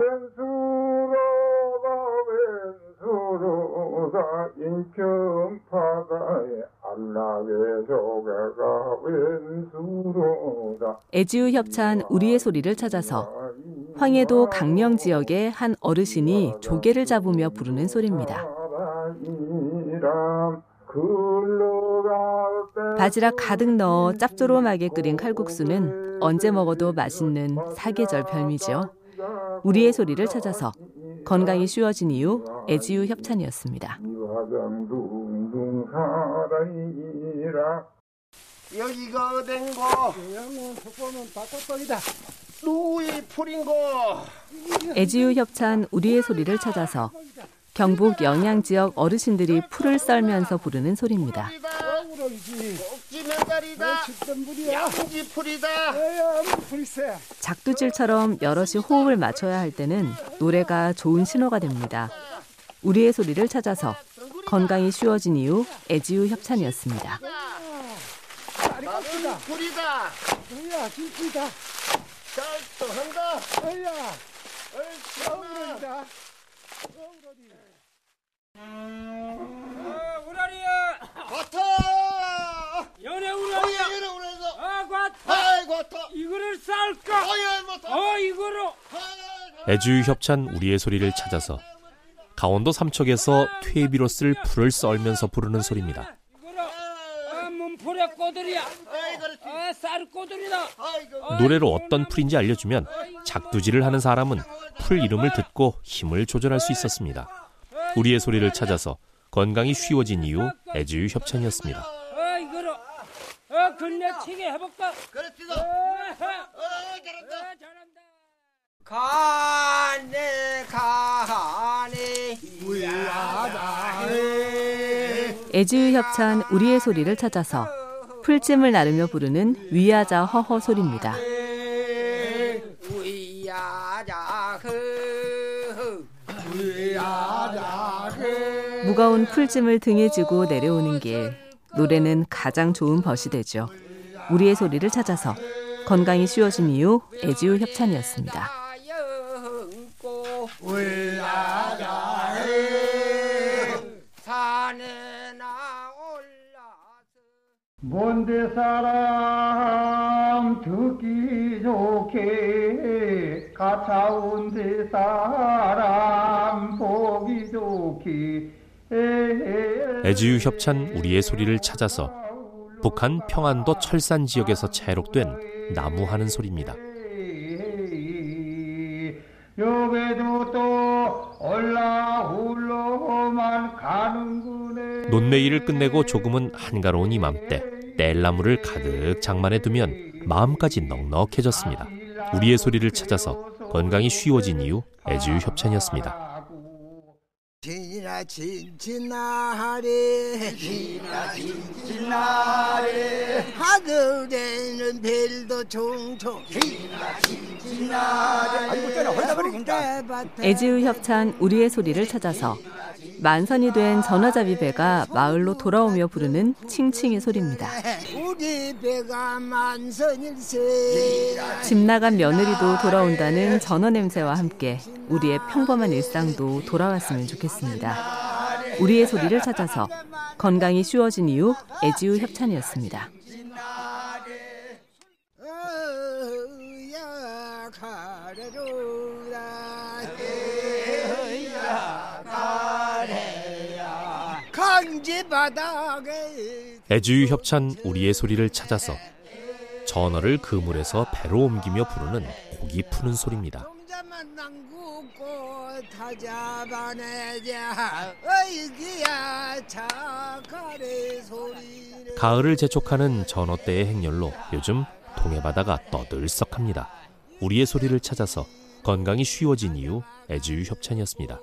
왼수로다 인평바다에 안락의 조개가 왼수로다 애지우 협찬 우리의 소리를 찾아서 황해도 강령 지역의 한 어르신이 조개를 잡으며 부르는 소리입니다. 바지락 가득 넣어 짭조름하게 끓인 칼국수는 언제 먹어도 맛있는 사계절 별미죠. 우리의 소리를 찾아서 건강이 쉬워진 이유 애지유 협찬이었습니다. 여기가 바깥방이다. 누이 풀인고? 애지유 협찬 우리의 소리를 찾아서 경북 영양 지역 어르신들이 풀을 썰면서 부르는 소리입니다. 우럭이지. 꼭지 맨다리다. 식전불이야. 양지 풀이다. 에야, 불세. 작두질처럼 여럿이 호흡을 맞춰야 할 때는 노래가 좋은 신호가 됩니다. 우리의 소리를 찾아서 건강이 쉬워진 이유 애지유 협찬이었습니다. 풀이다. 에야, 진풀이다. 잘또 한다. 에야, 얼마나 우럭이다. 우라리야 과터. 연애 우라리야 이래 그래서. 아 과타 아 이. 이거를 쌀까. 어 이거로 애주유 협찬 우리의 소리를 찾아서 강원도 삼척에서 퇴비로 쓸 풀을 썰면서 부르는 소리입니다. 아 아이고. 노래로 어떤 풀인지 알려주면 작두질을 하는 사람은 풀 이름을 듣고 힘을 조절할 수 있었습니다. 우리의 소리를 찾아서 건강이 쉬워진 이유 애주유 협찬이었습니다. 근내치기 해볼까 그렇지. 아, 너. 아, 어 잘한다. 아, 잘한다. 가네 가네 애지유 협찬 우리의 소리를 찾아서 풀찜을 나르며 부르는 위야자 허허 소리입니다. 무거운 풀찜을 등에 지고 내려오는 길 노래는 가장 좋은 벗이 되죠. 우리의 소리를 찾아서 건강이 쉬워진 이유 애지유 협찬이었습니다. 먼데 사람 듣기 좋게 가차운 데 사람 보기 좋게 애지유 협찬 우리의 소리를 찾아서 북한 평안도 철산 지역에서 채록된 나무 하는 소리입니다. 논매일을 끝내고 조금은 한가로운 이맘때 땔나무를 가득 장만해 두면 마음까지 넉넉해졌습니다. 우리의 소리를 찾아서 건강이 쉬워진 이유 애주유 협찬이었습니다. 지나 진진나래 지나 진진나래 하늘에는 별도 진진나래 아이고 있잖아 홀다버리긴다. 애지우 협찬 우리의 소리를 찾아서 만선이 된 전화잡이 배가 마을로 돌아오며 부르는 칭칭의 소리입니다. 집 나간 며느리도 돌아온다는 전어 냄새와 함께 우리의 평범한 일상도 돌아왔으면 좋겠습니다. 우리의 소리를 찾아서 건강이 쉬워진 이유 애지우 협찬이었습니다. 애주유 협찬 우리의 소리를 찾아서 전어를 그물에서 배로 옮기며 부르는 고기 푸는 소리입니다. 가을을 재촉하는 전어대의 행렬로 요즘 동해바다가 떠들썩합니다. 우리의 소리를 찾아서 건강이 쉬워진 이유 애주유 협찬이었습니다.